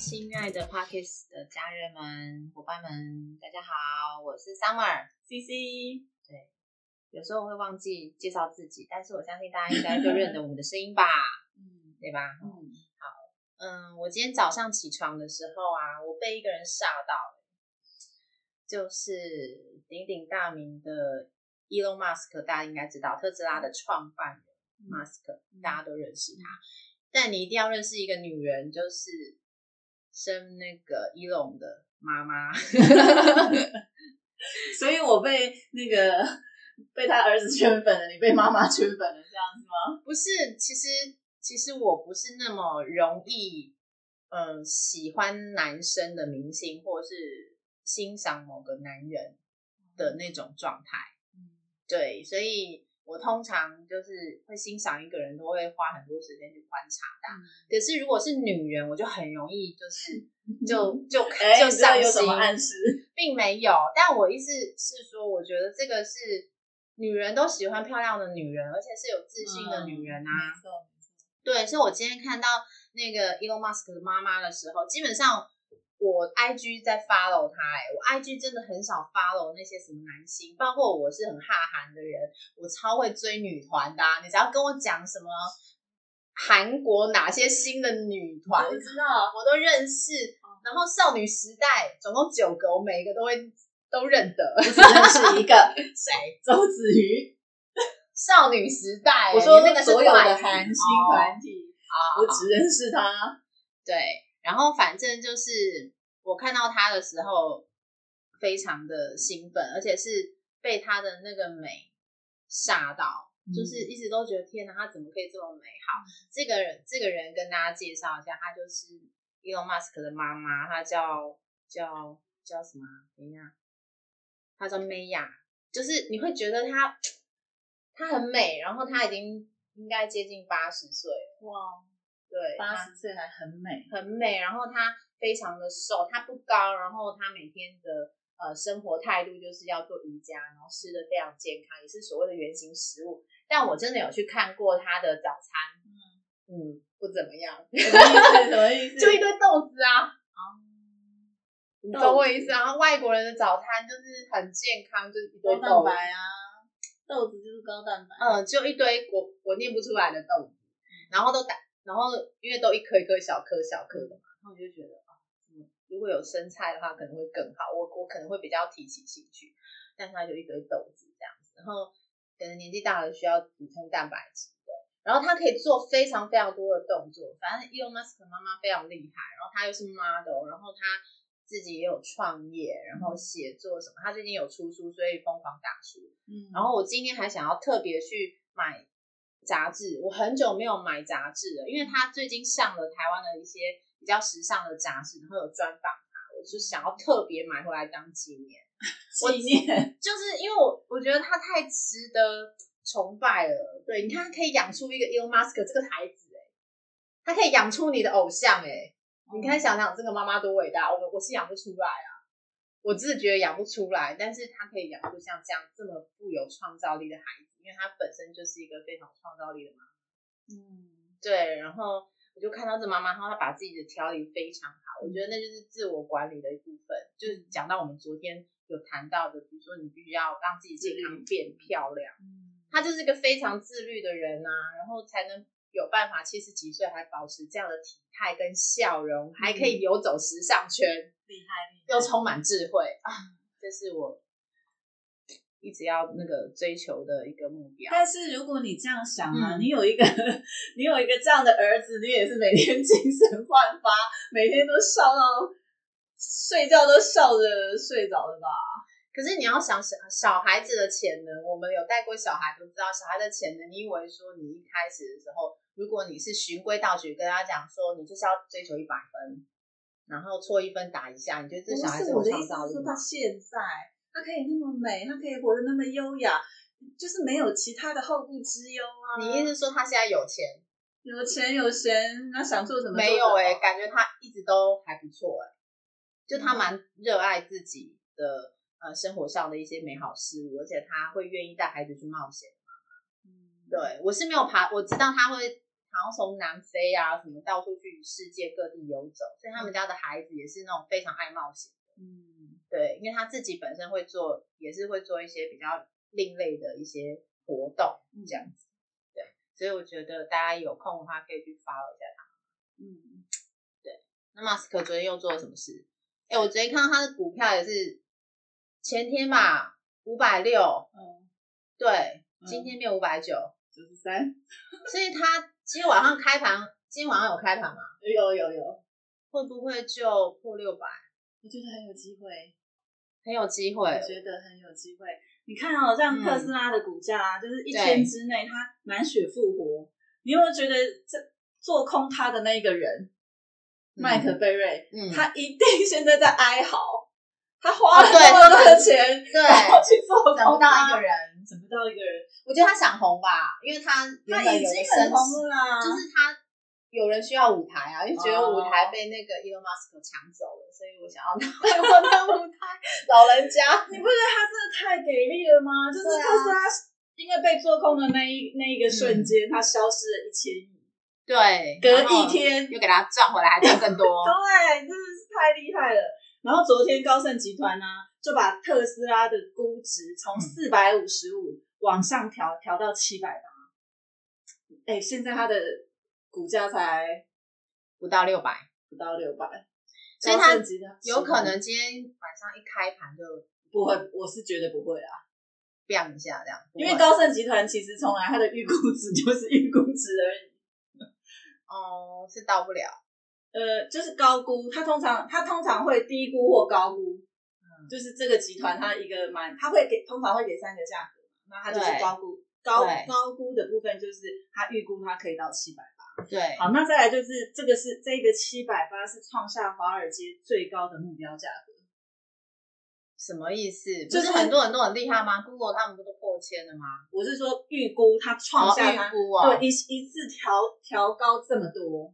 亲爱的 Parkes 的家人们、伙伴们，大家好，我是 Summer CC。对，有时候会忘记介绍自己，但是我相信大家应该就认得我们的声音吧，嗯对吧？嗯，嗯，我今天早上起床的时候啊，我被一个人吓到了，就是鼎鼎大名的 Elon Musk，大家应该知道特斯拉的创办人嗯 Musk，、大家都认识他。但你一定要认识一个女人，就是生那个 Elon 的妈妈。所以我被那个 被他儿子圈粉了，你被妈妈圈粉了，这样子吗？不是，其实其实我不是那么容易，嗯，喜欢男生的明星，或是欣赏某个男人的那种状态。嗯对，所以我通常就是会欣赏一个人，都会花很多时间去观察他。可是如果是女人，我就很容易就是 就就哎，就上心有什么，暗示？并没有。但我意思是说，我觉得这个是女人都喜欢漂亮的女人，而且是有自信的女人啊。对，所以我今天看到那个 Elon Musk 的妈妈的时候，基本上我 IG 在 follow 他、欸，我 IG 真的很少 follow 那些什么男星，包括我是很哈韩的人，我超会追女团的、啊，你只要跟我讲什么韩国哪些新的女团，我知道，我都认识。然后少女时代总共九个，我每一个都会都认得。我只认识一个谁？周子瑜。少女时代、我说那个所有的韩星哦团体，我只认识他。对，然后反正就是我看到他的时候，非常的兴奋，而且是被他的那个美吓到，就是一直都觉得天哪，他怎么可以这么美好？这个人，这个人跟大家介绍一下，他就是 Elon Musk 的妈妈，她叫叫叫什么啊？等一下，她叫 Maya，就是你会觉得她 她很美，然后她已经应该接近八十岁了，哇，对，八十岁还很美。很美，然后她非常的瘦，她不高，然后她每天的呃生活态度就是要做瑜伽，然后吃的非常健康，也是所谓的原型食物。但我真的有去看过她的早餐，嗯，不怎么样，什么意思？什么意思？就一堆豆子啊，哦你懂我意思啊？外国人的早餐就是很健康，就是一堆蛋豆，白啊，豆子就是高蛋白。嗯，就一堆我我念不出来的豆子，然后都打，然后因为都一颗一颗小颗小颗的嘛，然后我就觉得啊，嗯，如果有生菜的话可能会更好，我我可能会比较提起兴趣，但是它就一堆豆子这样子，然后可能年纪大了需要补充蛋白质的，然后他可以做非常非常多的动作，反正 Elon Musk 妈妈非常厉害，然后她又是 model，然后她自己也有创业，然后写作什么，他最近有出书，所以疯狂打书，嗯。然后我今天还想要特别去买杂志，我很久没有买杂志了，因为他最近上了台湾的一些比较时尚的杂志，然后有专访他，我就想要特别买回来当纪念。纪念。就是因为我我觉得他太值得崇拜了。对，你看他可以养出一个 Elon Musk 这个孩子、欸，他可以养出你的偶像、欸，你看想想这个妈妈多伟大，我我是养不出来啊，我自己觉得养不出来，但是他可以养出像这样这么富有创造力的孩子，因为他本身就是一个非常有创造力的妈妈。嗯，对，然后我就看到这妈妈，然后她把自己的调理非常好，我觉得那就是自我管理的一部分。就是讲到我们昨天有谈到的，比如说你必须要让自己健康变漂亮，她就是一个非常自律的人啊，然后才能有办法七十几岁还保持这样的体态跟笑容，还可以游走时尚圈，厉害厉害。又充满智慧啊，这是我一直要那个追求的一个目标。但是如果你这样想啊，嗯你有一个 你有一个这样的儿子，你也是每天精神焕发，每天都笑到睡觉都笑着睡着的吧？可是你要想想小孩子的潜能，我们有带过小孩都知道，小孩的潜能，你以为说你一开始的时候，如果你是循规蹈矩跟他讲说你就是要追求一百分，然后错一分打一下，你觉得这小孩子有不是我的他？现在他可以那么美，他可以活得那么优雅，就是没有其他的后顾之忧啊。你意思是说他现在有钱？有钱有闲，那想做什么没有哎、哎、感觉他一直都还不错哎、就他嗯蛮热爱自己的呃生活上的一些美好事物，而且他会愿意带孩子去冒险。嗯对我是没有爬，我知道他会好像从南非啊什么到处去世界各地游走，所以他们家的孩子也是那种非常爱冒险。嗯，对，因为他自己本身会做，也是会做一些比较另类的一些活动，这样子。对，所以我觉得大家有空的话可以去 follow 一下他。嗯，那马斯克昨天又做了什么事？哎、我昨天看到他的股票也是前天吧，五百六，嗯，对，嗯今天变五百九，九十三，所以他今天晚上开盘，今天晚上有开盘吗？有有有，会不会就破六百？我觉得很有机会。很有机会我，觉得很有机会。你看哦，像嗯特斯拉的股价啊，就是一天之内它满血复活。你有没有觉得这做空它的那一个人，麦克贝瑞，嗯，他一定现在在哀嚎，他花了那么多的钱，对然后去做空到一个人，人，找不到一个人，我觉得他想红吧，因为他原他已经很红了啦。就是他有人需要舞台啊，就觉得哦舞台被那个 Elon Musk 抢走了，所以我想要拿回我的舞台。老人家，你不觉得他真的太给力了吗？就是对啊特斯拉因为被做空的那一那一个瞬间，他消失了一千亿，对，隔然后一天又给他赚回来，还赚更多。对，真的是太厉害了。然后昨天高盛集团呢、就把特斯拉的估值从嗯。四百五十五往上调，调到七百八。哎，现在它的股价才不到六百，不到六百，所以它有可能今天晚上一开盘就不会，我是绝对不会啊，biang 一下这样，因为高盛集团其实从来它的预估值 就是预估值而已。哦是到不了，呃，就是高估，它通常它通常会低估或高估，嗯就是这个集团它一个蛮，它会给通常会给三个价格，那它就是高估高高估的部分就是它预估它可以到七百八。对，好，那再来就是这个是这个七百八是创下华尔街最高的目标价格，什么意思？就是是很多人都很厉害吗？Google 他们不都破千了吗？我是说预估它创下它、哦预估哦对一一次调调高这么多，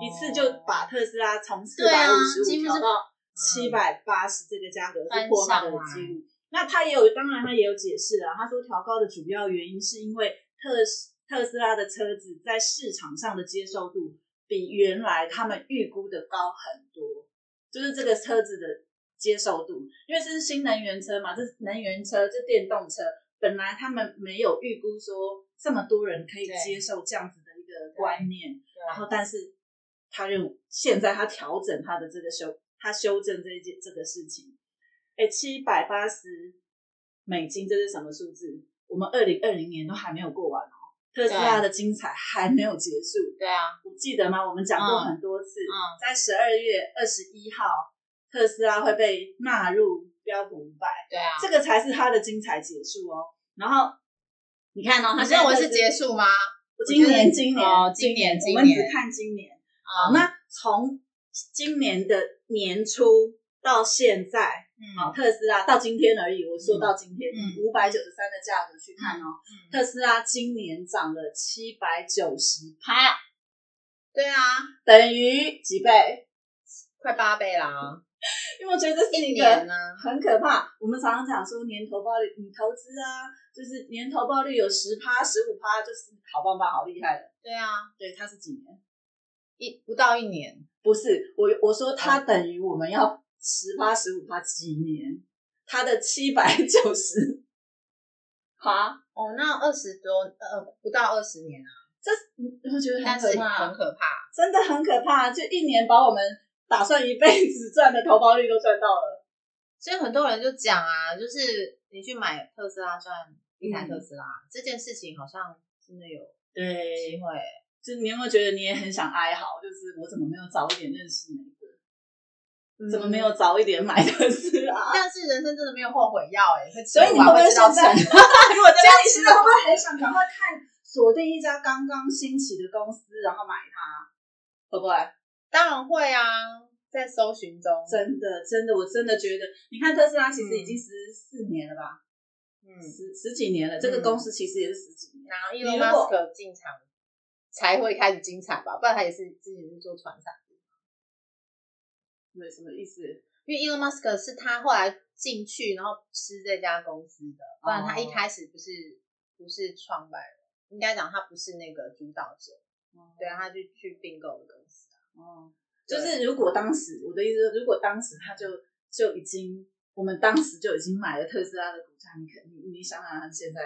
一次就把特斯拉从四百五十五调到七百八十这个价格，是破它的记录。那他也有，当然他也有解释了，他说调高的主要原因是因为特斯特斯拉的车子在市场上的接受度比原来他们预估的高很多，就是这个车子的接受度，因为这是新能源车嘛，这是能源车，这电动车，本来他们没有预估说这么多人可以接受这样子的一个观念，然后但是他认为现在他调整他的这个修，他修正这件这个事情，哎，七百八十美金，这是什么数字？我们二零二零年都还没有过完哦，特斯拉的精彩还没有结束。对啊，我记得吗？我们讲过嗯很多次，嗯在十二月二十一号，特斯拉会被纳入标普五百，对啊。这个才是它的精彩结束哦。然后你看哦，它现在你认为是结束吗？今年，今年，哦今年我们只看今年。好好，那从今年的年初到现在，好，嗯特斯拉到今天而已。我说到今天，嗯五百九十三的价格去看哦，嗯，特斯拉今年涨了七百九十趴，对啊，等于几倍？快八倍啦，因为我觉得这是一一个年呢，很可怕。我们常常讲说年投报率，你投资啊，就是年投报率有十趴、十五趴，就是好棒棒、好厉害的。对啊，对，它是几年？一不到一年，不是我我说它等于我们要十趴十五趴几年，它的七百九十。趴，哦，那二十多呃不到二十年啊，这你你会觉得很可怕，很可怕，真的很可怕，就一年把我们打算一辈子赚的投报率都赚到了。所以很多人就讲啊，就是你去买特斯拉赚一台嗯。特斯拉、这件事情，好像真的有对机，会。就你有没有觉得你也很想哀嚎？就是我怎么没有早一点认识？怎么没有早一点买特斯拉？但是人生真的没有后悔药哎、欸，所以你会不会知道现在？如果这样，你现在会不会很想赶快看锁定一家刚刚兴起的公司，然后买它？会不会？当然会啊，在搜寻中，真的，真的，我真的觉得，你看特斯拉其实已经十四年了吧，嗯，十十几年了，这个公司其实也是十几年。然后你 Elon Musk 进场才会开始精彩吧，不然他也是之前是做船产的。对，什么意思？因为 Elon Musk 是他后来进去，然后吃这家公司的，不然他一开始不是不是创办人，应该讲他不是那个主导者。对啊，他就去并购的公司啊。哦，就是如果当时我的意思，如果当时他就就已经，我们当时就已经买了特斯拉的股价，你肯你你想想看现在。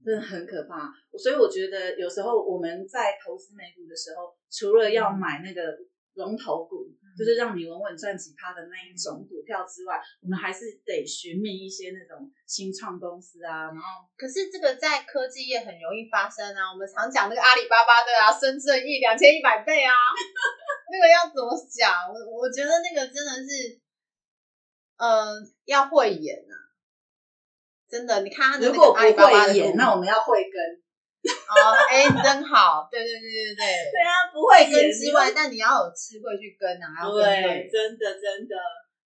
嗯，真的很可怕，所以我觉得有时候我们在投资美股的时候，除了要买那个龙头股，就是让你稳稳赚几趴的那一种股票之外，我们还是得寻觅一些那种新创公司啊。然后，可是这个在科技业很容易发生啊。我们常讲那个阿里巴巴的啊，深圳亿两千一百倍啊，那个要怎么讲？我我觉得那个真的是，呃，要慧眼啊。真的，你看他如果不会演，那我们要会跟。哦，哎，真好，对对对对对。对啊，不会跟之外，但你要有智慧去跟啊，要对，真的真的。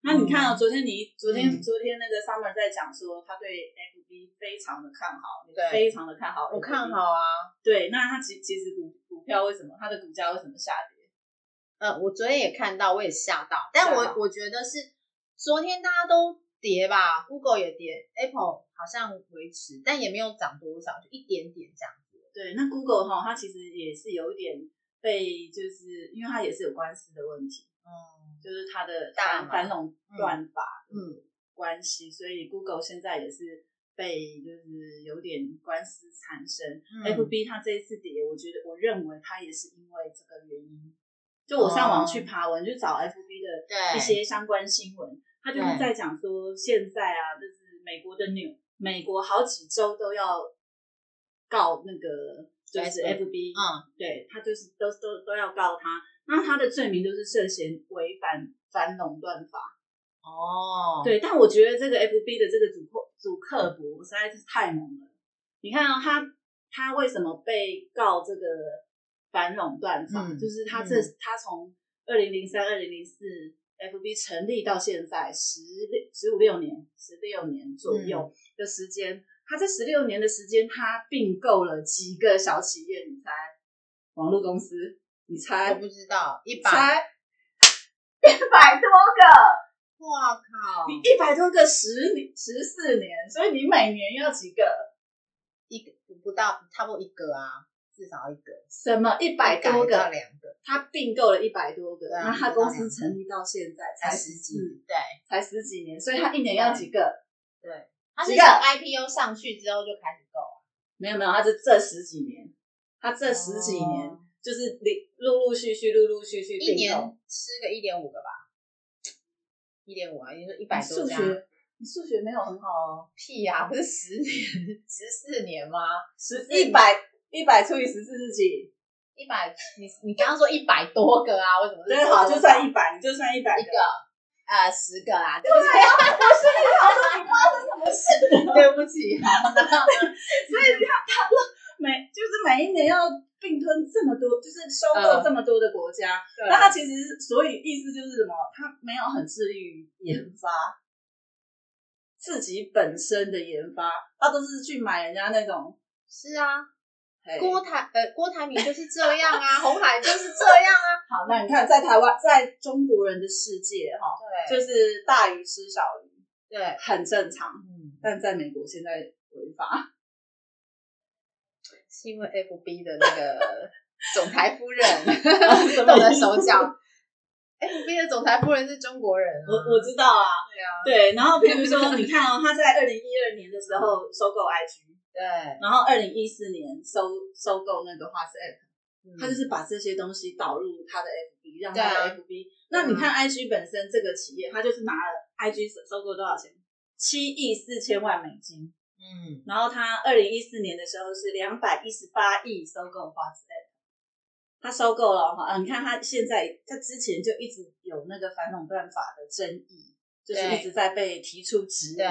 那你看哦，昨天你昨天昨天那个 Summer 在讲说，他对 FB 非常的看好，对，非常的看好。我看好啊。对，那他其其实股股票为什么它的股价为什么下跌？呃，我昨天也看到，我也吓到，但我我觉得是昨天大家都。跌吧，Google 也跌，Apple 好像维持，但也没有涨多少，就一点点这样子。对，那 Google 哈，它其实也是有一点被，就是因为它也是有官司的问题，嗯，就是它的反反垄断法，嗯，关系，所以 Google 现在也是被就是有点官司产生。FB 它这一次跌，我觉得我认为它也是因为这个原因。就我上网去爬文，就找 FB 的一些相关新闻。他就是在讲说，现在啊，就是美国的纽，美国好几州都要告那个，就是 FB，嗯，对他就是都都都要告他，那他的罪名就是涉嫌违反反垄断法。哦，对，但我觉得这个 FB 的这个主客主客博实在是太猛了。你看啊，他他为什么被告这个反垄断法？就是他这他从二零零三、二零零四。F B 成立到现在十六十五六年，十六年左右的时间，他这十六年的时间，他并购了几个小企业？你猜？网络公司？你猜？我不知道，一百，一百多个！哇靠！你一百多个十年十四年，所以你每年要几个？一个不到，差不多一个啊。至少一个，什么一百多个，两个，他并购了一百多个，那他公司成立到现在才十几，对，才十几年，所以他一年要几个？对，他是从 IPO 上去之后就开始购，没有没有，他是这十几年，他这十几年就是陆陆续续、陆陆续续一年吃个一点五个吧，一点五啊，你说一百多家，你数学没有很好哦，屁呀，不是十年十四年吗？十一百。一百除以十四是几？一百，你你刚刚说一百多个啊？为什么？对，好，就算一百，你就算一百个，呃，十个啊，对不起，我是你好说你发生什么事？对不起，所以你看，他每就是每一年要并吞这么多，就是收购这么多的国家，那他其实所以意思就是什么？他没有很致力于研发自己本身的研发，他都是去买人家那种，是啊。郭台呃，郭台铭就是这样啊，红海就是这样啊。好，那你看，在台湾，在中国人的世界，哈，对，就是大鱼吃小鱼，对，很正常。嗯，但在美国现在违法，是因为 FB 的那个总裁夫人 动了手脚。FB 的总裁夫人是中国人，我我知道啊，对啊，对。然后，比如说，你看哦，他在二零一二年的时候收购 IG。对，然后二零一四年收收购那个花式 App，他就是把这些东西导入他的 FB，让他的 FB。那你看 IG 本身这个企业，他就是拿了 IG 收购多少钱？七亿四千万美金。嗯，然后他二零一四年的时候是两百一十八亿收购花式 App，他收购了哈，你看他现在，他之前就一直有那个反垄断法的争议，就是一直在被提出质疑。对，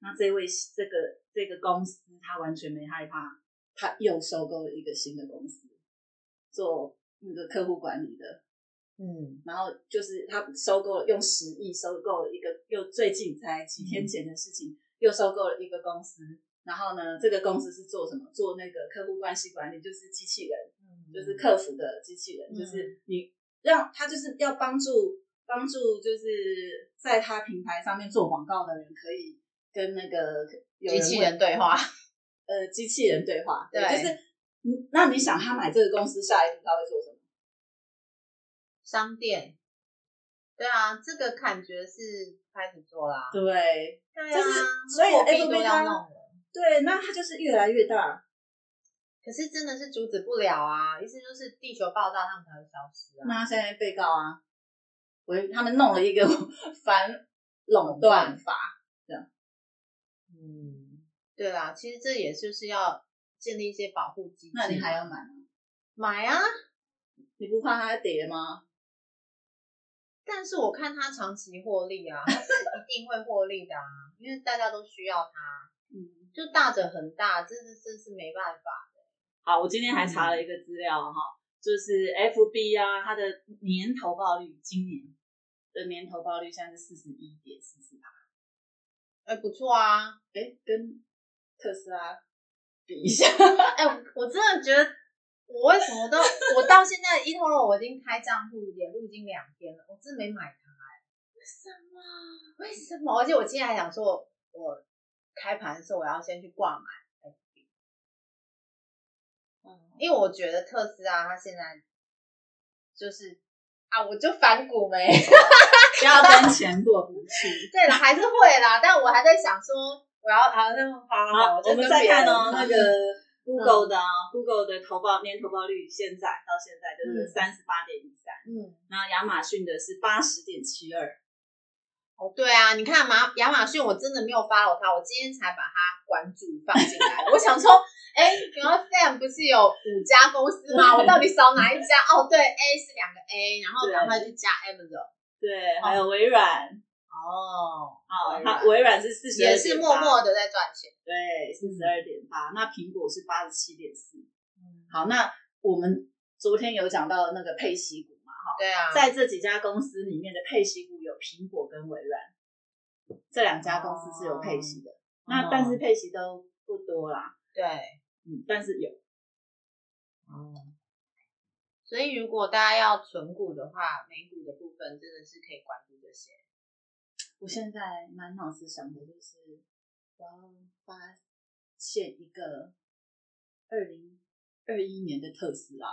那这位这个。这个公司他完全没害怕，他又收购了一个新的公司，做那个客户管理的，嗯，然后就是他收购了用十亿收购了一个，又最近才几天前的事情，又收购了一个公司，然后呢，这个公司是做什么？做那个客户关系管理，就是机器人，嗯，就是客服的机器人，就是。你让他就是要帮助帮助，就是在他平台上面做广告的人可以跟那个。机器人对话，呃，机器人对话，对，就是嗯，那你想他买这个公司下一步他会做什么？商店，对啊，这个感觉是开始做啦。对，对啊，就是所以货币 FB 都要它弄了。对，那它就是越来越大。可是真的是阻止不了啊！意思就是地球爆炸，他们才会消失啊。那他现在被告啊，我他们弄了一个 反垄断法，嗯，对啦，其实这也就是要建立一些保护机制。那你还要买吗？买啊？你不怕它跌吗？但是我看它长期获利啊，它是一定会获利的啊，因为大家都需要它。嗯，就大者很大，这是这是没办法的。好，我今天还查了一个资料哈，就是 FB 啊，它的年投报率，今年的年投报率现在是四十一点四四趴，哎，不错啊，哎，跟特斯拉比一下，哎，我真的觉得，我为什么都，我到现在 eToro 我已经开账户也入金两天了，我真没买它哎，为什么？为什么？而且我今天还想说，我开盘的时候我要先去挂买。因为我觉得特斯拉它现在就是啊，我就反骨没，不 要跟钱过不去。对了，还是会啦，但我还在想说，我要好那好好，我们再看哦，那个 Google 的 Google 的投报年投报率，现在到现在就是三十八点一三，嗯，然后亚马逊的是八十点七二。哦，对啊，你看马亚马逊，我真的没有 follow 它，我今天才把它关注放进来。我想说，哎，你们 Sam 不是有五家公司吗？我到底少哪一家？哦，对，A 是两个 A，然后赶快去加 Amazon，对，还有微软。哦，好，它微软是四十，也是默默的在赚钱。对，四十二点八。那苹果是八十七点四。嗯，好，那我们昨天有讲到那个配息股嘛，哈。对啊，在这几家公司里面的配息股有苹果跟微软，这两家公司是有配息的。那但是配息都不多啦。对，嗯，但是有。哦。所以如果大家要存股的话，美股的部分真的是可以关注这些。我现在满脑子想的就是我要发现一个二零二一年的特斯拉。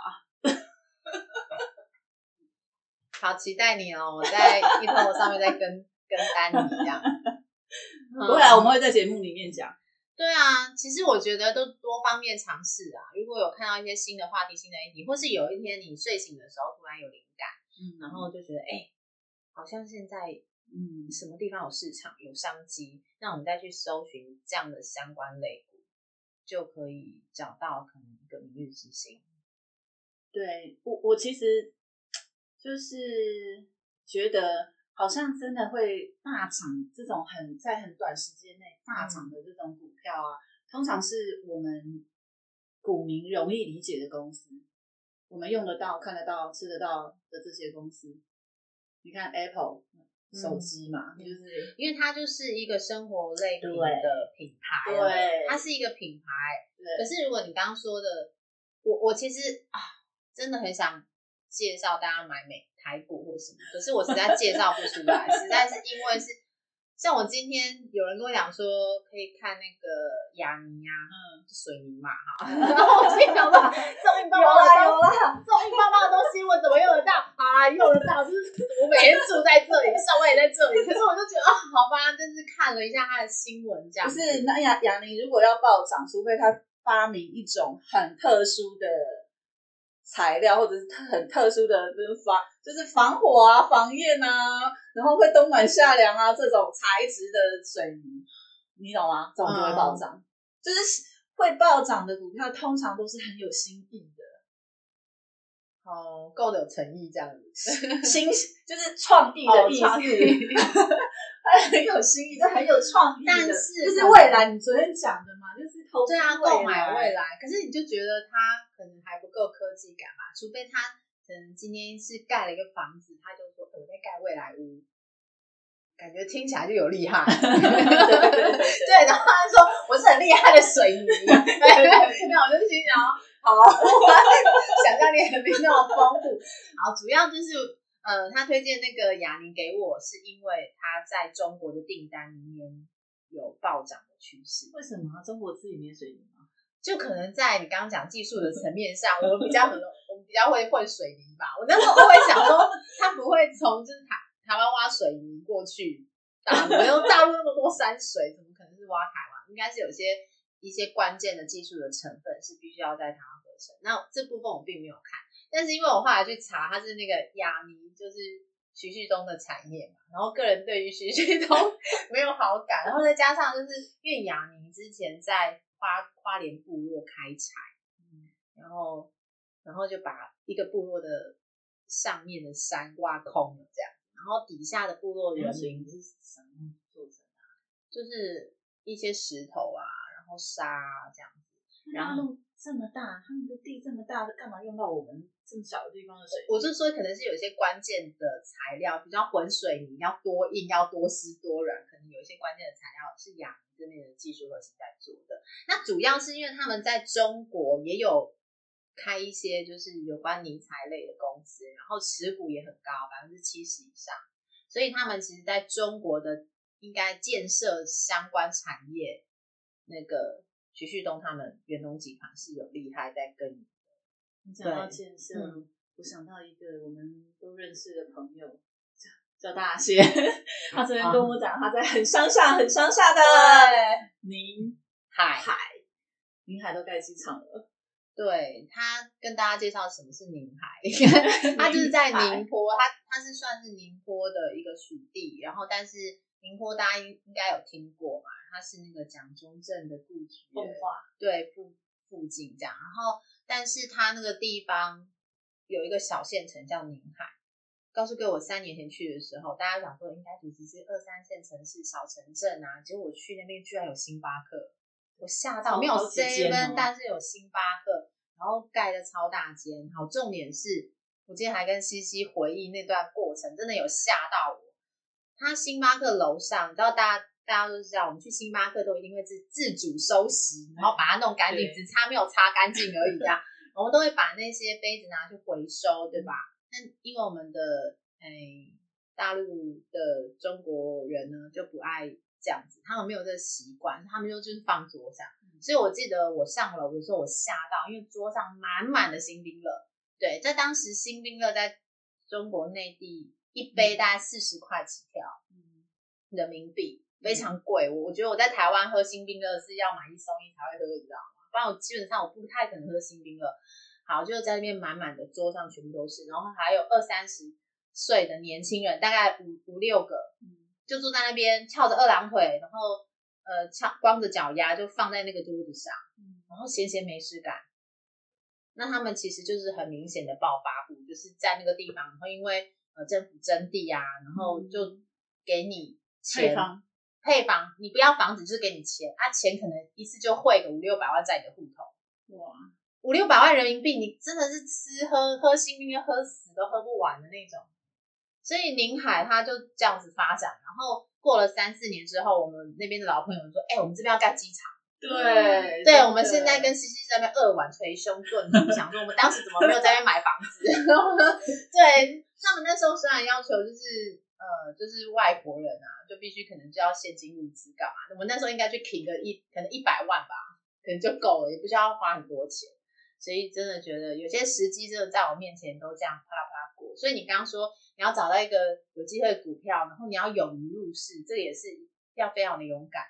好期待你哦！我在一头上面在跟跟单你这样，不会啊，我们会在节目里面讲。对啊，其实我觉得都多方面尝试啊。如果有看到一些新的话题、新的议题，或是有一天你睡醒的时候突然有灵感，嗯，然后就觉得哎，好像现在嗯什么地方有市场、有商机，那我们再去搜寻这样的相关类股，就可以找到可能一个明日之星。对我，我其实。就是觉得好像真的会大涨，这种很在很短时间内大涨的这种股票啊，通常是我们股民容易理解的公司，我们用得到、看得到、吃得到的这些公司。你看 Apple 手机嘛，就是因为它就是一个生活类品的品牌，对，它是一个品牌。可是如果你刚刚说的，我我其实啊，真的很想。介绍大家买美台股或什么，可是我实在介绍不出来，实在是因为是像我今天有人跟我讲说可以看那个雅尼啊，嗯，水泥嘛哈，然后我心想说，这硬棒棒的有了，这硬棒棒的东西我怎么用得到啊？用得到就是我每天住在这里，上班也在这里，可是我就觉得啊，好吧，就是看了一下他的新闻，这样不是那雅雅尼如果要暴涨，除非他发明一种很特殊的。材料或者是很特殊的，就是防就是防火啊、防焰啊，然后会冬暖夏凉啊，这种材质的水泥，你懂吗？这种就会暴涨。就是会暴涨的股票，通常都是很有新意的，哦，够有诚意这样子，新就是创意的意思，很有新意，就很有创意，但是就是未来你昨天讲的嘛，就是投对啊，购买未来，可是你就觉得他。可能还不够科技感吧，除非他可能今天是盖了一个房子，他就说我在盖未来屋，感觉听起来就有厉害。对，然后他说我是很厉害的水泥，那我就心想，好，想象力还没那么丰富。好，主要就是呃，他推荐那个雅尼给我，是因为他在中国的订单里面有暴涨的趋势。为什么？中国自己没水泥吗？就可能在你刚刚讲技术的层面上，我们比较可能我们比较会混水泥吧。我那时候我会想说，他不会从就是台台湾挖水泥过去大陆，因为大陆那么多山水，怎么可能是挖台湾？应该是有些一些关键的技术的成分是必须要在台湾合成。那这部分我并没有看，但是因为我后来去查，它是那个亚泥，就是徐旭东的产业嘛。然后个人对于徐旭东 没有好感，然后再加上就是岳雅宁之前在花花莲部落开采，嗯，然后然后就把一个部落的上面的山挖空了，这样，然后底下的部落人民是什么做成的？就是一些石头啊，然后沙啊这样子。然后这么大，他们的地这么大，干嘛用到我们这么小的地方的水？我就说可能是有一些关键的材料，比较混水泥要多硬，要多湿多软，可能有一些关键的材料是亚这边的技术核心在做的。那主要是因为他们在中国也有开一些就是有关泥材类的公司，然后持股也很高，百分之七十以上，所以他们其实在中国的应该建设相关产业，那个徐旭东他们元隆集团是有厉害在跟你讲到建设，我想到一个我们都认识的朋友，叫叫大仙，他昨天跟我讲他在很乡下、很乡下的宁海海，宁海都盖机场了。对他跟大家介绍什么是宁海，他就是在宁波，他他是算是宁波的一个属地，然后但是宁波大家应应该有听过嘛，它是那个蒋中正的故居，对附附近这样，然后但是它那个地方有一个小县城叫宁海，告诉给我三年前去的时候，大家想说应该只是二三线城市小城镇啊，结果我去那边居然有星巴克。我吓到，没有 seven，但是有星巴克，然后盖的超大间。好，重点是我今天还跟西西回忆那段过程，真的有吓到我。他星巴克楼上，你知道，大家大家都知道，我们去星巴克都一定会自自主收拾，然后把它弄干净，只差没有擦干净而已。这样，我们都会把那些杯子拿去回收，对吧？那因为我们的诶大陆的中国人呢，就不爱。这样子，他们没有这个习惯，他们就就是放桌上。所以我记得我上楼的时候，我吓到，因为桌上满满的新冰乐。对，在当时新冰乐在中国内地一杯大概四十块起跳，人民币非常贵。我我觉得我在台湾喝新冰乐是要买一送一才会喝，你知道吗？不然我基本上我不太可能喝新冰乐。好，就在那边满满的桌上全部都是，然后还有二三十岁的年轻人，大概五五六个。就坐在那边翘着二郎腿，然后呃翘光着脚丫就放在那个桌子上，然后闲闲没事干。那他们其实就是很明显的暴发户，就是在那个地方，然后因为呃政府征地啊，然后就给你钱配房，你不要房子就是给你钱，啊钱可能一次就汇个五六百万在你的户头，哇，五六百万人民币，你真的是吃喝喝新兵喝死都喝不完的那种。所以宁海它就这样子发展，然后过了三四年之后，我们那边的老朋友说：“哎，我们这边要盖机场。”对，对，我们现在跟西西在那边二碗捶胸顿足，想说我们当时怎么没有在那边买房子？对，他们那时候虽然要求就是呃，就是外国人啊，就必须可能就要现金入资干嘛？我们那时候应该去挺个一可能一百万吧，可能就够了，也不需要花很多钱。所以真的觉得有些时机真的在我面前都这样啪啦啪啦过。所以你刚刚说。你要找到一个有机会股票，然后你要勇于入市，这也是要非常的勇敢。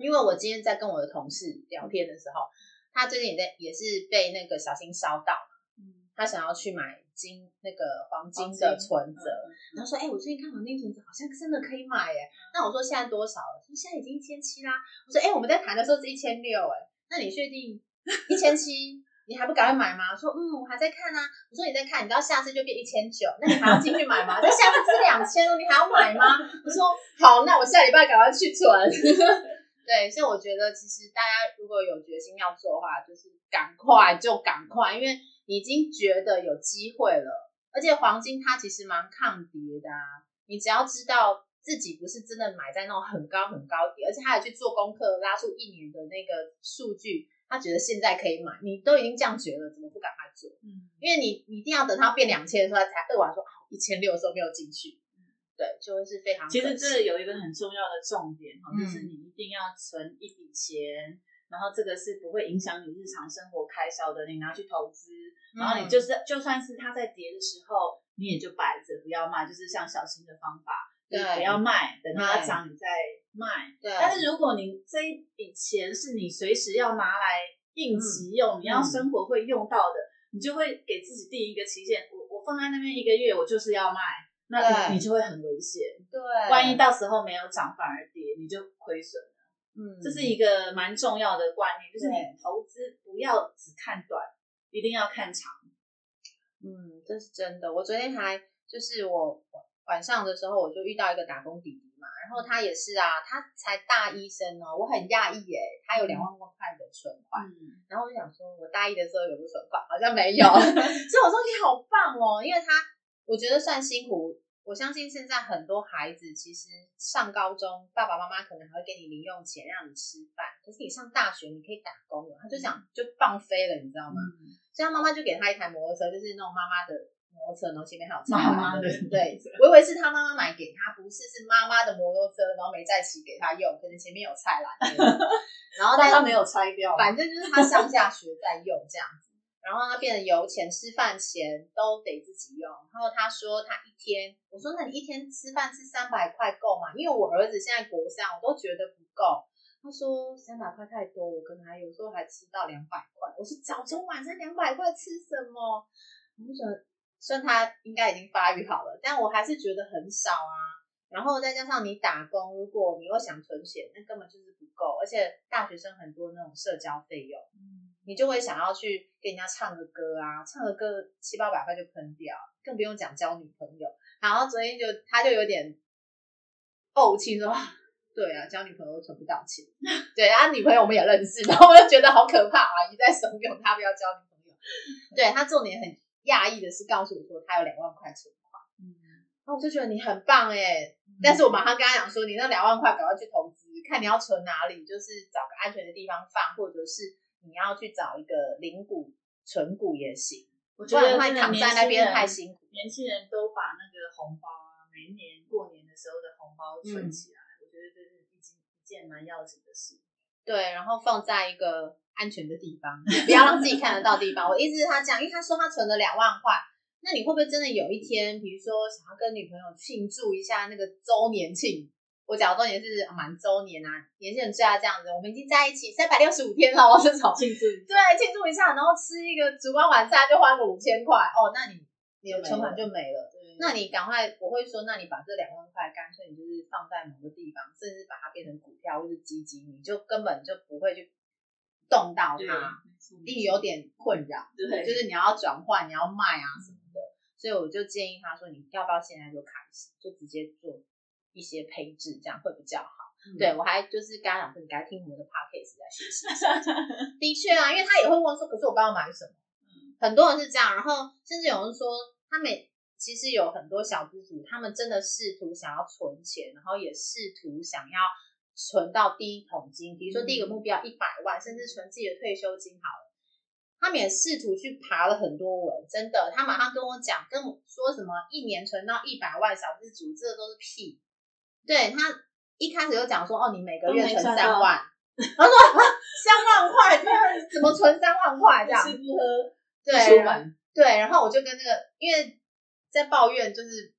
因为我今天在跟我的同事聊天的时候，他最近也在也是被那个小心烧到，嗯，他想要去买金那个黄金的存折，然后说，哎，我最近看黄金存折好像真的可以买，耶，那我说现在多少了？说现在已经一千七啦。我说，哎，我们在谈的时候是一千六，哎，那你确定一千七？你还不赶快买吗？说嗯，我还在看啊。我说你在看，你知道下次就变一千九，那你还要进去买吗？那下次是两千了你还要买吗？我说好，那我下礼拜赶快去存。对，所以我觉得其实大家如果有决心要做的话，就是赶快就赶快，因为你已经觉得有机会了。而且黄金它其实蛮抗跌的啊，你只要知道自己不是真的买在那种很高很高跌，而且还有去做功课，拉出一年的那个数据。他觉得现在可以买，你都已经这样觉得，怎么不赶快做？嗯，因为你一定要等它变两千的时候才二完说啊，一千六的时候没有进去，对，就会是非常。其实这有一个很重要的重点哈，就是你一定要存一笔钱，然后这个是不会影响你日常生活开销的，你拿去投资，嗯。然后你就是就算是它在跌的时候，你也就摆着不要卖，就是像小新的方法，对。不要卖，等它涨你再卖。对，但是如果你这一笔钱是你随时要拿来应急用，你要生活会用到的，你就会给自己定一个期限，我我放在那边一个月，我就是要卖，那你你就会很危险。对，万一到时候没有涨反而跌，你就亏损了。嗯，这是一个蛮重要的观念，就是你投资不要只看短，一定要看长。嗯，这是真的。我昨天还就是我晚上的时候，我就遇到一个打工弟弟嘛，然后他也是啊，他才大一生哦，我很讶异耶，他有两万多块的存款。嗯，然后我就想说，我大一的时候有没有存款？好像没有，所以我说你好棒哦，因为他我觉得算辛苦。我相信现在很多孩子其实上高中，爸爸妈妈可能还会给你零用钱让你吃饭，可是你上大学你可以打工了，他就想就放飞了，你知道吗？嗯所以他妈妈就给他一台摩托车，就是那种妈妈的摩托车，然后前面还有妈妈的对，我以为是他妈妈买给他，不是是妈妈的摩托车，然后没在骑给他用，可能前面有菜篮 然后但他没有拆掉，反正就是他上下学在用这样子，然后他变成油钱、吃饭钱都得自己用。然后他说他一天，我说那你一天吃饭吃三百块够吗？因为我儿子现在国三，我都觉得不够。他说三百块太多，我可能还有时候还吃到两百块。我说早中晚餐两百块吃什么？我想算，他应该已经发育好了，但我还是觉得很少啊。然后再加上你打工，如果你又想存钱，那根本就是不够。而且大学生很多那种社交费用，你就会想要去跟人家唱个歌啊，唱个歌七八百块就喷掉，更不用讲交女朋友。然后昨天就他就有点怄气说，啊对啊，交女朋友都存不到钱。对，然后女朋友我们也认识，然后我就觉得好可怕啊，一再怂恿他不要交女朋友。对他重点很讶异的是告诉我说他有两万块存款，嗯，然后我就觉得你很棒哎、但是我马上跟他讲说，你那两万块赶快去投资，看你要存哪里，就是找个安全的地方放，或者是你要去找一个零股存股也行。我不然会躺在那边太辛苦。年轻人都把那个红包啊，每一年过年的时候的红包存起来，我觉得这是一件一件蛮要紧的事。对，然后放在一个安全的地方，不要让自己看得到地方。我意思是他讲，因为他说他存了两万块，那你会不会真的有一天，比如说想要跟女朋友庆祝一下那个周年庆？我讲的周年是满周年啊，年轻人最爱这样子，我们已经在一起三百六十五天了，这种庆祝一下对庆祝一下，然后吃一个烛光晚餐就花个五千块哦，那你你的存款就没了。那你赶快，我会说，那你把这两万块，干脆你就是放在某个地方，甚至把它变成股票或是基金，你就根本就不会去动到它，没错一有点困扰。对就是你要转换，你要卖啊什么的，所以我就建议他说，你要不要现在就开始，就直接做一些配置，这样会比较好。嗯对我还就是跟他讲说，你该听我们的 podcast 来学习一下。的确啊，因为他也会问说，可是我不知道买什么。嗯很多人是这样，然后甚至有人说，他们其实有很多小资主，他们真的试图想要存钱，然后也试图想要存到第一桶金，比如说第一个目标一百万，甚至存自己的退休金好了。他们也试图去爬了很多文，真的，他马上跟我讲，跟我说什么一年存到一百万小资主，这都是屁。对他一开始就讲说，哦，你每个月存三万，他说啊三万块，怎么存三万块这样？不吃不喝对，不出门，对，然后我就跟那个，因为在抱怨就是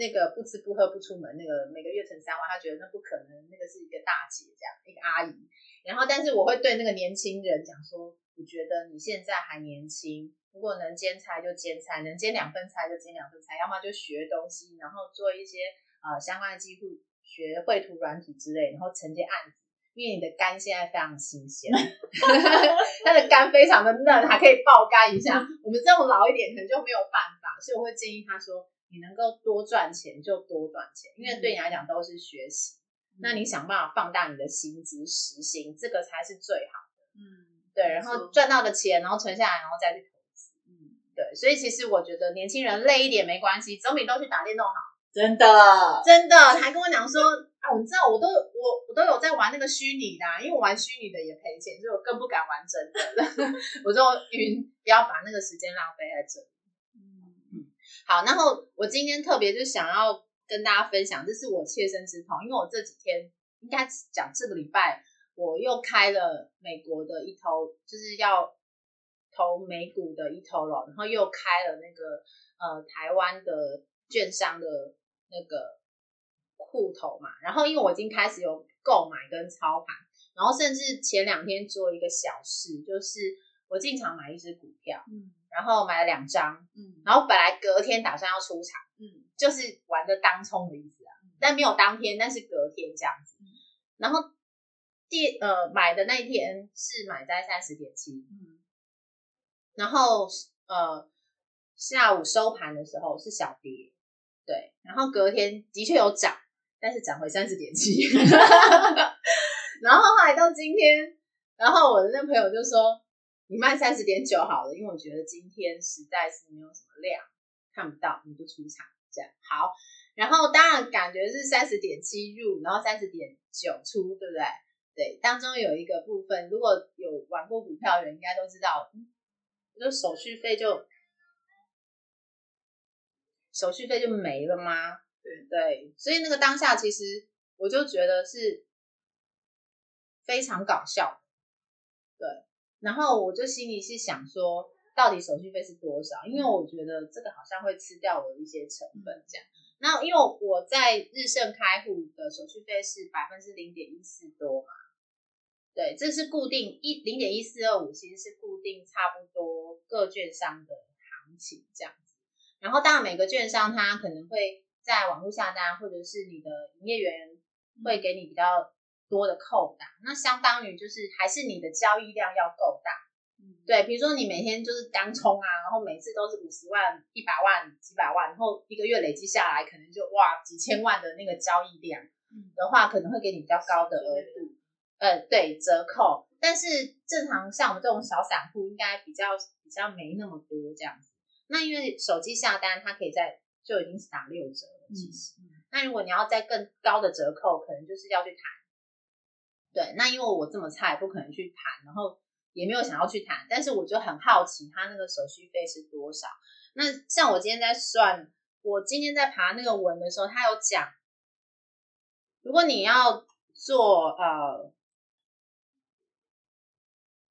那个不吃不喝不出门，那个每个月存三万，他觉得那不可能，那个是一个大姐这样，一个阿姨。然后，但是我会对那个年轻人讲说，我觉得你现在还年轻，如果能兼差就兼差，能兼两份差就兼两份差，要么就学东西，然后做一些呃相关的技术，学绘图软体之类，然后承接案子。因为你的肝现在非常新鲜，它的肝非常的嫩，还可以爆肝一下。我们这种老一点可能就没有办法，所以我会建议他说，你能够多赚钱就多赚钱，因为对你来讲都是学习。那你想办法放大你的薪资实薪，这个才是最好的。嗯，对，然后赚到的钱，然后存下来，然后再去投资。嗯，对，所以其实我觉得年轻人累一点没关系，总比都去打电动好。真的，真的，还跟我讲说啊，我知道我都我我都有在玩那个虚拟的、啊，因为我玩虚拟的也赔钱，所以我更不敢玩真的。我就晕，不要把那个时间浪费在这里。嗯好，然后我今天特别就想要跟大家分享，这是我切身之痛，因为我这几天应该讲这个礼拜，我又开了美国的一头，就是要投美股的一头了，然后又开了那个呃台湾的券商的那个户头嘛，然后因为我已经开始有购买跟操盘，然后甚至前两天做一个小事，就是我进场买一只股票，嗯然后买了两张，嗯然后本来隔天打算要出场，嗯就是玩的当冲的意思啊，但没有当天，但是隔天这样子嗯。然后第呃买的那一天是买在三十点七，嗯然后呃下午收盘的时候是小跌，对，然后隔天的确有涨，但是涨回三十点七，然后后来到今天，然后我的那朋友就说你卖三十点九好了，因为我觉得今天实在是没有什么量，看不到你就出场这样好，然后当然感觉是三十点七入，然后三十点九出，对不对？对，当中有一个部分，如果有玩过股票的人应该都知道，嗯，就手续费就手续费就没了吗？对对，所以那个当下其实我就觉得是非常搞笑，对。然后我就心里是想说，到底手续费是多少？因为我觉得这个好像会吃掉我的一些成本，这样。那因为我在日盛开户的手续费是百分之零点一四多嘛，对，这是固定一零点一四二五，其实是固定差不多各券商的行情这样子。然后当然每个券商它可能会在网络下单，或者是你的营业员会给你比较多的扣打，那相当于就是还是你的交易量要够大。嗯对，比如说你每天就是单冲啊，然后每次都是五十万、一百万、几百万，然后一个月累积下来，可能就哇几千万的那个交易量嗯的话，可能会给你比较高的额度，呃，对折扣。但是正常像我们这种小散户，应该比较比较没那么多这样子。那因为手机下单，它可以在就已经是打六折了，其实。那如果你要再更高的折扣，可能就是要去谈。对，那因为我这么菜，不可能去谈，然后也没有想要去谈，但是我就很好奇，他那个手续费是多少？那像我今天在算，我今天在爬那个文的时候，他有讲，如果你要做呃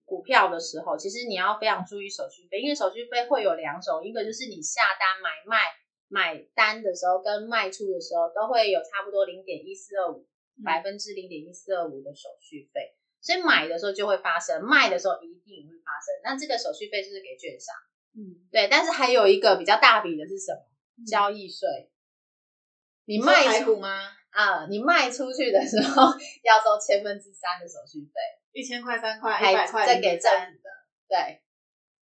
股票的时候，其实你要非常注意手续费，因为手续费会有两种，一个就是你下单买卖买单的时候跟卖出的时候都会有差不多零点一四二五百分之零点一四二五的手续费，所以买的时候就会发生，卖的时候一定会发生。那这个手续费就是给券商，嗯，对。但是还有一个比较大笔的是什么？交易税。你卖出吗？啊、你卖出去的时候 要收千分之三的手续费，一千块、三块、一还百块，再给政府的，对，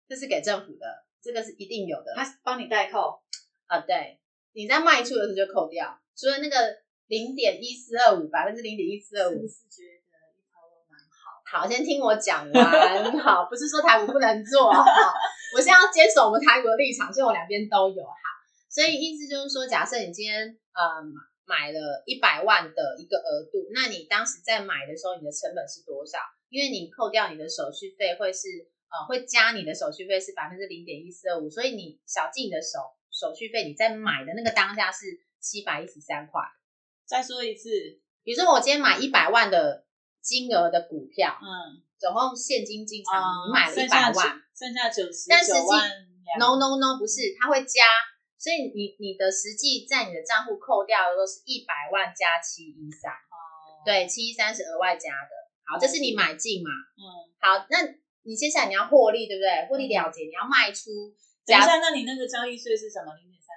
这是给政府的，这个是一定有的。他帮你代扣，啊，对，你在卖出的时候就扣掉，除了那个零点一四二五，百分之零点一四二五是不。是觉得一条龙蛮好？好，先听我讲完。好，不是说台股不能做，好，我现在要坚守我们台股的立场，所以我两边都有哈。所以意思就是说，假设你今天呃买了一百万的一个额度，那你当时在买的时候，你的成本是多少？因为你扣掉你的手续费，会是呃会加你的手续费是百分之零点一四二五，所以你小记你的手手续费，你在买的那个当下是七百一十三块。再说一次，比如说我今天买一百万的金额的股票，嗯，总共现金进场，啊你买了一百万剩下九十但实际九万，no no no，不是，它会加，所以你你的实际在你的账户扣掉的都是一百万加七一三，哦，对，七一三是额外加的。好，这是你买进嘛？嗯，好，那你接下来你要获利，对不对？获利了结，你要卖出，假等一下，那你那个交易税是什么？零点三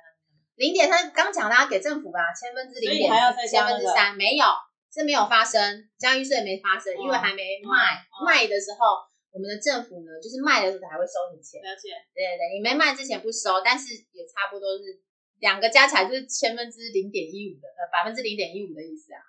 零点三，刚讲的要给政府吧，千分之零点，千分之三，没有，这没有发生，交易税没发生，因为还没卖，哦卖的时候，我们的政府呢，就是卖的时候才会收你钱。了解，对对对，你没卖之前不收，但是也差不多是两个加起来就是千分之零点一五的，呃，百分之零点一五的意思啊。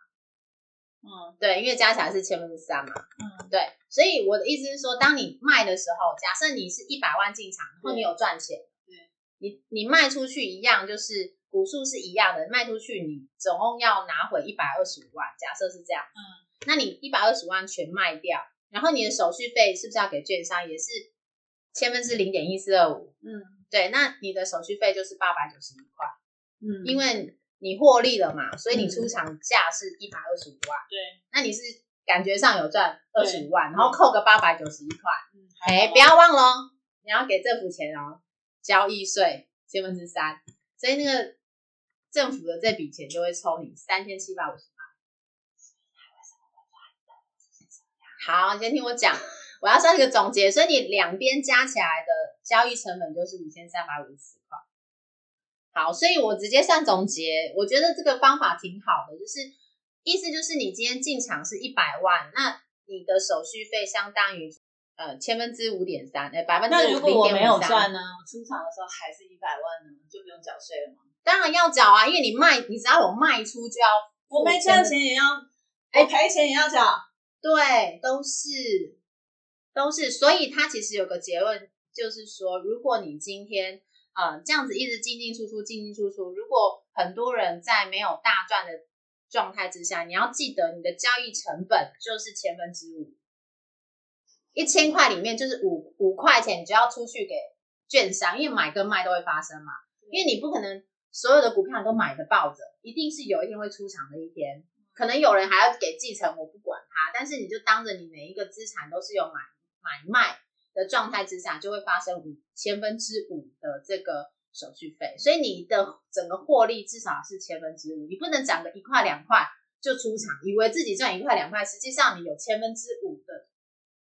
嗯对，因为加起来是千分之三嘛。嗯，对，所以我的意思是说，当你卖的时候，假设你是一百万进场，然后你有赚钱，对，你你卖出去一样，就是股数是一样的，卖出去你总共要拿回一百二十五万，假设是这样，嗯，那你一百二十万全卖掉，然后你的手续费是不是要给券商，也是千分之零点一四二五？嗯。对，那你的手续费就是八百九十一块，嗯，因为你获利了嘛，所以你出厂价是一百二十五万，对，那你是感觉上有赚二十五万，然后扣个八百九十一块，嗯，哎、不要忘了哦，你要给政府钱哦，交易税千分之三，所以那个政府的这笔钱就会抽你三千七百五十块。好，先听我讲，我要算一个总结，所以你两边加起来的交易成本就是五千三百五十。好，所以我直接算总结，我觉得这个方法挺好的，就是意思就是你今天进场是一百万，那你的手续费相当于呃千分之五点三，哎百分之那如果我没有0.53赚呢？我出场的时候还是一百万呢，就不用缴税了吗？当然要缴啊，因为你卖，你只要有卖出就要我没赚钱也要，哎我赔钱也要缴。对，都是都是，所以它其实有个结论，就是说，如果你今天呃这样子一直进进出出进进出出，如果很多人在没有大赚的状态之下，你要记得你的交易成本就是千分之五，一千块里面就是五五块钱，你就要出去给券商，因为买跟卖都会发生嘛，因为你不可能所有的股票都买的抱着，一定是有一天会出场的一天。可能有人还要给继承，我不管他，但是你就当着你每一个资产都是有买买卖的状态之下，就会发生五千分之五的这个手续费，所以你的整个获利至少是千分之五，你不能涨个一块两块就出场，以为自己赚一块两块，实际上你有千分之五的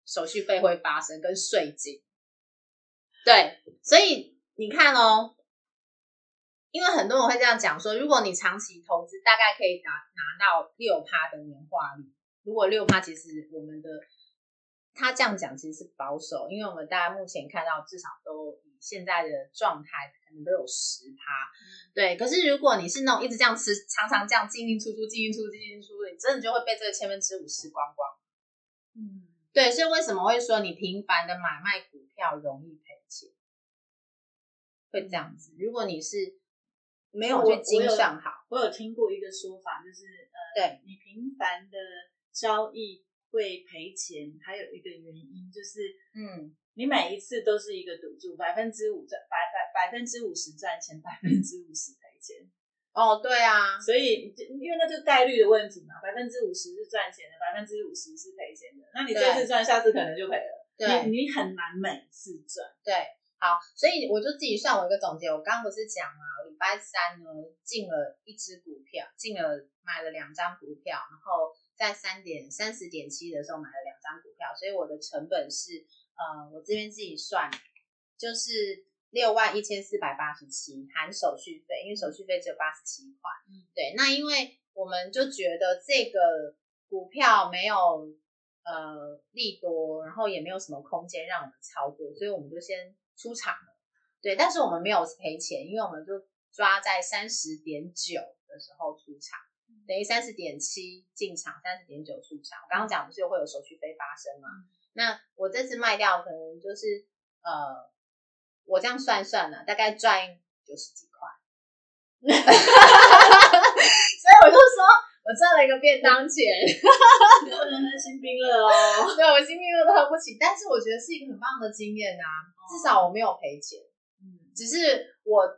手续费会发生跟税金。对，所以你看哦，因为很多人会这样讲说，如果你长期投资，大概可以拿拿到六趴的年化率。如果六趴，其实我们的他这样讲其实是保守，因为我们大家目前看到至少都以现在的状态，可能都有十趴。对，可是如果你是那种一直这样吃，常常这样进进出出、进进出出、进进出出，你真的就会被这个千分之五吃光光。嗯，对，所以为什么会说你频繁的买卖股票容易赔钱？会这样子。如果你是没有去精算好，我有听过一个说法，就是呃，对你频繁的交易会赔钱，还有一个原因就是嗯，你每一次都是一个赌注，百分之五赚百百百分之五十赚钱，百分之五十赔钱。哦，对啊，所以因为那就概率的问题嘛，百分之五十是赚钱的，百分之五十是赔钱的。那你这次赚，下次可能就赔了。对你你很难每次赚。对，好，所以我就自己算我一个总结。我刚刚不是讲嘛，我礼拜三呢进了一只股票，进了买了两张股票，然后在三点三十点七的时候买了两张股票，所以我的成本是呃，我这边自己算就是六万一千四百八十七，含手续费，因为手续费只有八十七块。嗯，对，那因为我们就觉得这个股票没有呃利多，然后也没有什么空间让我们操作，所以我们就先出场了。对，但是我们没有赔钱，因为我们就抓在三十点九的时候出场，等于三十点七进场，三十点九出场。我刚刚讲不是会有手续费发生嘛？那我这次卖掉可能就是呃，我这样算算呢，大概赚九十几块。所以我就说我赚了一个便当钱，不能喝新冰乐哦。对我新币都喝不起，但是我觉得是一个很棒的经验啊，至少我没有赔钱，嗯，只是我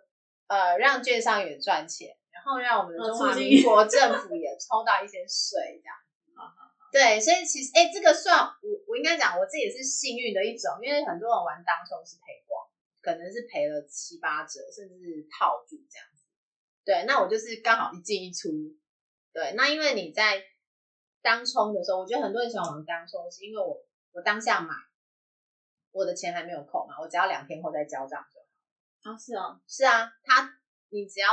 呃让券商也赚钱，然后让我们的哦中华民国 政府也抽到一些税，这样。对，所以其实哎，这个算我我应该讲我自己也是幸运的一种，因为很多人玩当冲是赔光，可能是赔了七八折，甚至套住这样子。对，那我就是刚好一进一出。对，那因为你在当冲的时候，我觉得很多人喜欢玩当冲，是因为我我当下买，我的钱还没有扣嘛，我只要两天后再交账就好。啊，是哦，是啊，他你只要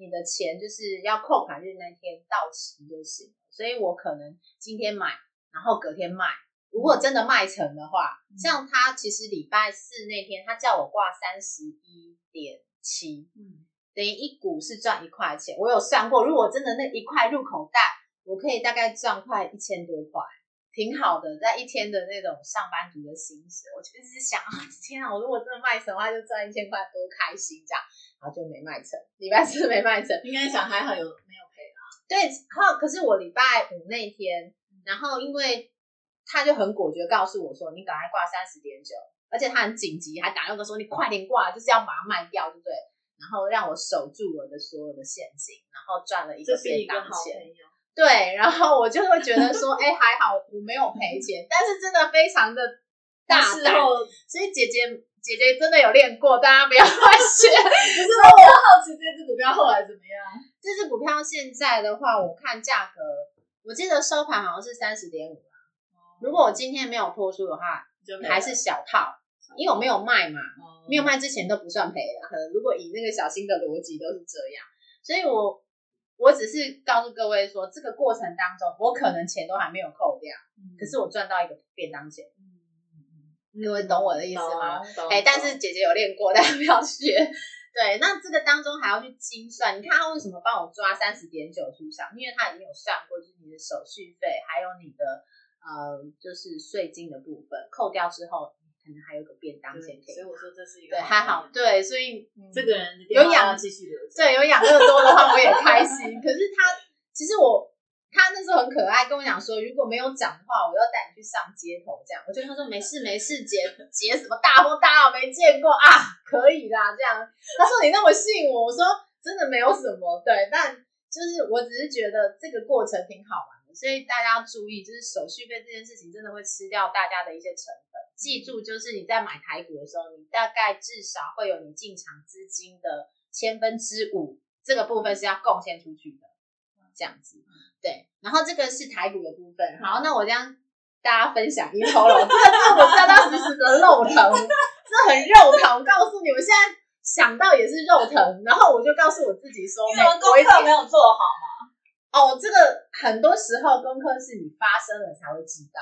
你的钱就是要扣款日那天到期就行了，所以我可能今天买，然后隔天卖。如果真的卖成的话，嗯像他其实礼拜四那天他叫我挂三十一点七，嗯，等于一股是赚一块钱。我有算过，如果真的那一块入口袋，我可以大概赚快一千多块，挺好的，在一天的那种上班族的薪水，我就一直想啊，天啊，我如果真的卖成的话，就赚一千块，多开心这样，然后就没卖成，礼拜四没卖成。应该想还好有没有赔啦？对，靠，可是我礼拜五那天，然后因为他就很果决告诉我说，你赶快挂三十点九，而且他很紧急，还打电话说你快点挂，就是要把它卖掉，对不对？然后让我守住我的所有的现金，然后赚了一个便当钱。对，对，然后我就会觉得说，哎，还好我没有赔钱，但是真的非常的大胆，所以姐姐姐姐真的有练过，大家不要乱学。可是我比较好奇这只股票后来怎么样？这只股票现在的话，我看价格，我记得收盘好像是三十点五如果我今天没有脱出的话，还是小套，因为我没有卖嘛，没有卖之前都不算赔的。可能如果以那个小新的逻辑都是这样，所以我。我只是告诉各位说，这个过程当中，我可能钱都还没有扣掉，可是我赚到一个便当钱。各位懂我的意思吗？哎，但是姐姐有练过，大家不要学。对，那这个当中还要去精算。你看他为什么帮我抓三十点九出场？因为他已经有算过，就是你的手续费，还有你的呃，就是税金的部分扣掉之后。可能还有个便当钱可以，所以我说这是一个对还好对，所以这个人有养继续留对有养乐多的话我也开心。可是他其实我他那时候很可爱，跟我讲说如果没有讲的话，我要带你去上街头这样。我就跟他说没事没事，姐姐什么大风大浪没见过啊，可以啦这样。他说你那么信我，我说真的没有什么对，但就是我只是觉得这个过程挺好玩的，所以大家要注意，就是手续费这件事情真的会吃掉大家的一些成本。记住，就是你在买台股的时候，你大概至少会有你进场资金的千分之五，这个部分是要贡献出去的，这样子。对，然后这个是台股的部分。好，那我将大家分享一头龙，这个是我扎扎实实的肉疼，这很肉疼。我告诉你，们现在想到也是肉疼。然后我就告诉我自己说，你们功课没有做好吗？哦，这个很多时候功课是你发生了才会知道。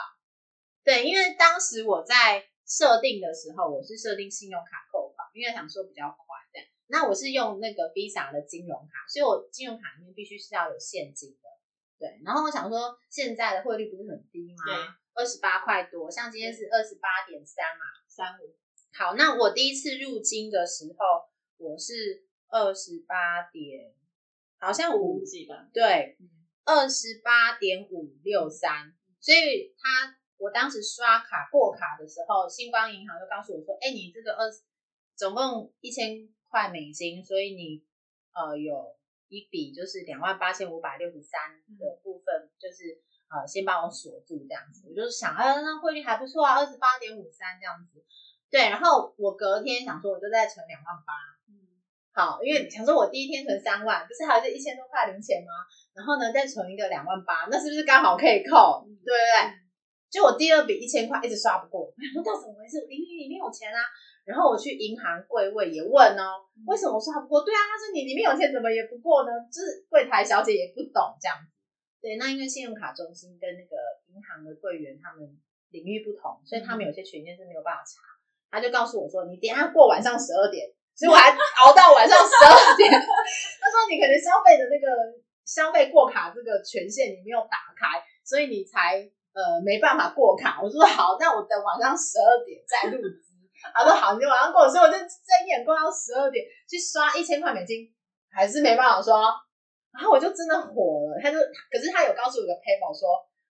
对，因为当时我在设定的时候，我是设定信用卡扣款，因为想说比较快。这样，那我是用那个 Visa 的金融卡，所以我金融卡里面必须是要有现金的。对，然后我想说，现在的汇率不是很低吗？对，二十八块多，像今天是二十八点三嘛，三五。好，那我第一次入金的时候，我是二十八点，好像五几吧？对，二十八点五六三，所以他。我当时刷卡过卡的时候，星光银行就告诉我说：“哎，你这个二总共一千块美金，所以你呃有一笔就是两万八千五百六十三的部分，就是呃先帮我锁住这样子。我就是想，哎，那汇率还不错啊，二十八点五三这样子。对，然后我隔天想说，我就再存两万八。嗯，好，因为想说我第一天存三万，不是还有这一千多块零钱吗？然后呢，再存一个两万八，那是不是刚好可以扣？对不对？就我第二笔一千块一直刷不过，我说到怎么回事？零零里面有钱啊！然后我去银行柜位也问哦，为什么说他不过？对啊，他说你里面有钱怎么也不过呢？就是柜台小姐也不懂这样子。对，那因为信用卡中心跟那个银行的柜员他们领域不同，所以他们有些权限是没有办法查。他就告诉我说，你等下过晚上十二点，所以我还熬到晚上十二点。他说你可能消费的那个消费过卡这个权限你没有打开，所以你才。呃，没办法过卡，我说好，那我等晚上十二点再入资。他说好，你晚上过，所以我就睁眼过到十二点去刷一千块美金，还是没办法刷。然后我就真的火了，他就，可是他有告诉我一个 paper 说，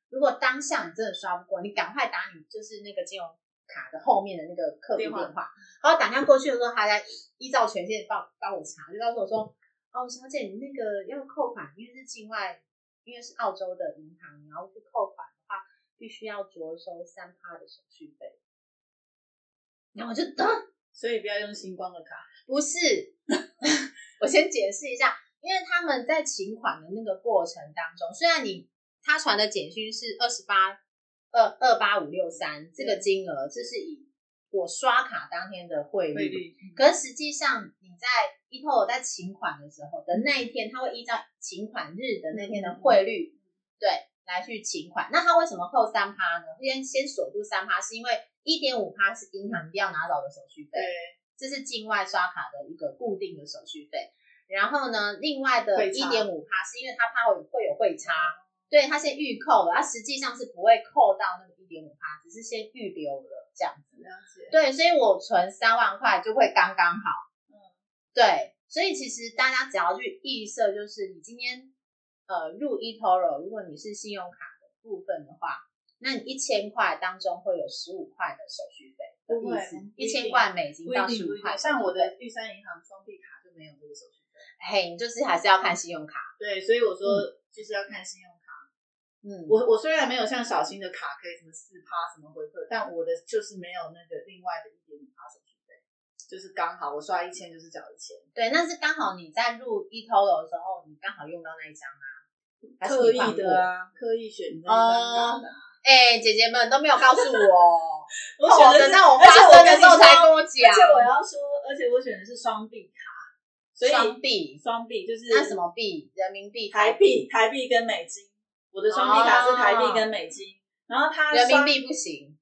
如果当下你真的刷不过，你赶快打你就是那个金融卡的后面的那个客服电话。然后打电话过去的时候，他在依照权限帮帮我查，就告诉我说，哦，小姐，你那个要扣款，因为是境外，因为是澳洲的银行，然后去扣款的话。必须要着收三趴的手续费，然后我就，所以不要用星光的卡。不是，我先解释一下，因为他们在请款的那个过程当中，虽然你他传的简讯是二十八二二八五六三这个金额，这是以我刷卡当天的汇率，可是实际上你在一后在请款的时候的那一天，他会依照请款日的那天的汇率，对。来去请款，那他为什么扣三趴呢？先先锁住三趴，是因为一点五趴是银行一定要拿走的手续费，对，这是境外刷卡的一个固定的手续费。然后呢，另外的一点五趴是因为他怕会会有汇差，对他先预扣了，他实际上是不会扣到那个一点五趴，只是先预留了这样子。了解。对，所以我存三万块就会刚刚好。嗯，对，所以其实大家只要去预设，就是你今天。呃，入 eToro，如果你是信用卡的部分的话，那你一千块当中会有十五块的手续费的意思，一千块美金到十五块。像我的玉山银行双币卡就没有这个手续费。嘿，你就是还是要看信用卡。对，所以我说就是要看信用卡。嗯，我我虽然没有像小新的卡可以什么四趴什么回馈，但我的就是没有那个另外的一点五趴手续费，就是刚好我刷一千就是缴一千，对，那是刚好你在入 eToro 的时候，你刚好用到那一张啊，刻意你放过的啊，刻意选的哦的啊。哎、姐姐们都没有告诉我，我选的是等到我发生的时候才跟我讲而且我要说，而且我选的是双币卡，所以双币，双币就是那什么币？人民币、台币、台币跟美金。我的双币卡是台币跟美金，然后它，人民币不行，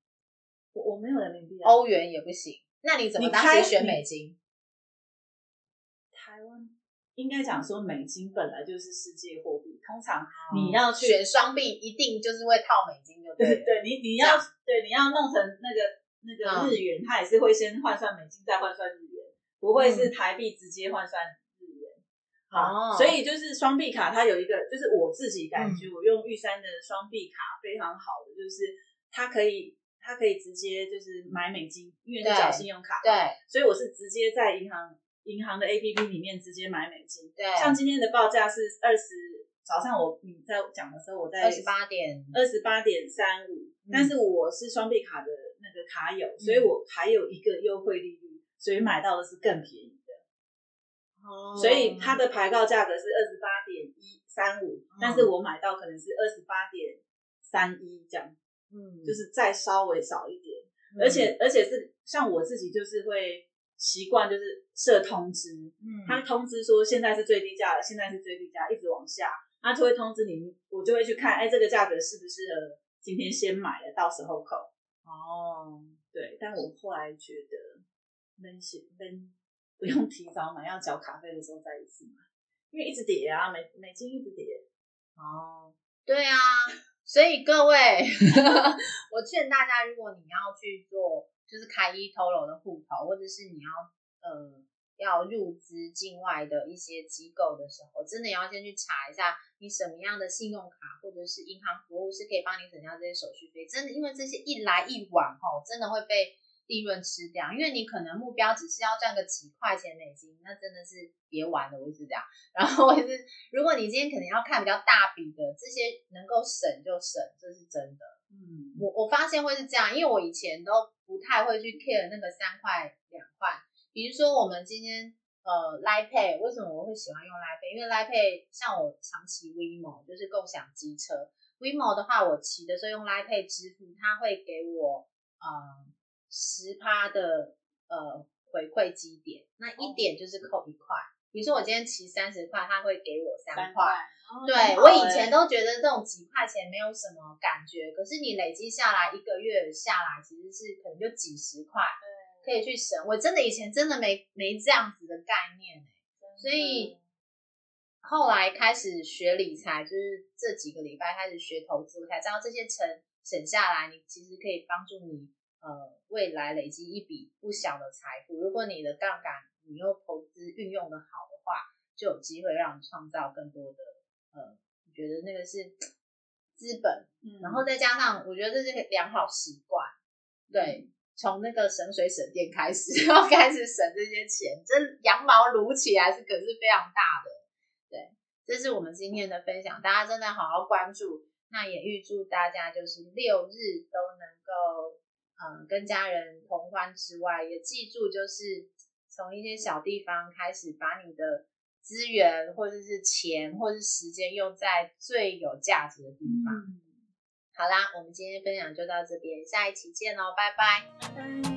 我我没有人民币啊。欧元也不行。那你怎么当时选美金？台湾应该讲说美金本来就是世界货币，通常哦。你要去选双币，一定就是会套美金，就对了。对 对，你你要对你要弄成那个那嗯。个日元，它也是会先换算美金，再换算日元，不会是台币直接换算日元。好所以就是双币卡，它有一个，就是我自己感嗯。觉，我用玉山的双币卡非常好的，就是它可以它可以直接就是买美金，因为是对缴信用卡，对，所以我是直接在银行银行的 A P P 里面直接买美金。对。像今天的报价是二十，早上我你在讲的时候，我在二十八点，二十八点三五，但是我是双币卡的那个卡友，嗯。所以我还有一个优惠利率，所以买到的是更便宜的。哦。所以它的排告价格是二十八点一三五，但是我买到可能是二十八点三一这样，嗯。就是再稍微少一点，嗯。而且而且是像我自己就是会习惯就是设通知，嗯。他通知说现在是最低价了，现在是最低价，一直往下，他就会通知你，我就会去看，哎，这个价格适不适合今天先买了，到时候扣。哦，对，但我后来觉得，能写能不用提早买，要缴卡费的时候再一次买，因为一直跌啊，美美金一直跌。哦，对啊，所以各位，我劝大家，如果你要去做，就是开 eToro 的户头，或者是你要呃要入资境外的一些机构的时候，真的要先去查一下你什么样的信用卡或者是银行服务是可以帮你省掉这些手续费。真的，因为这些一来一往，哈，真的会被利润吃掉。因为你可能目标只是要赚个几块钱美金，那真的是别玩了，我一直讲。然后我也是，如果你今天可能要看比较大笔的，这些能够省就省，这是真的。嗯，我我发现会是这样，因为我以前都不太会去 care 那个三块两块。比如说我们今天呃 Line Pay，为什么我会喜欢用 Line Pay？因为 Line Pay 像我常骑 WeMo 就是共享机车，WeMo 的话我骑的时候用 Line Pay 支付，它会给我呃十趴的呃回馈基点，那一点就是扣一块。比如说我今天骑三十块，他会给我三块。对我以前都觉得这种几块钱没有什么感觉，可是你累积下来一个月下来，其实是可能就几十块，可以去省。我真的以前真的没没这样子的概念欸所以后来开始学理财，就是这几个礼拜开始学投资，我才知道这些省省下来，你其实可以帮助你呃未来累积一笔不小的财富。如果你的杠杆你又投资运用的好的话，就有机会让你创造更多的呃，我觉得那个是资本，嗯然后再加上我觉得这是个良好习惯，对。从那个省水省电开始，然后开始省这些钱，这羊毛撸起来是可是非常大的。对，这是我们今天的分享，大家真的好好关注。那也预祝大家就是六日都能够，嗯，跟家人同欢之外，也记住就是从一些小地方开始，把你的资源或者是钱或者是时间用在最有价值的地方。好啦，我们今天分享就到这边，下一期见喽，拜拜。拜拜。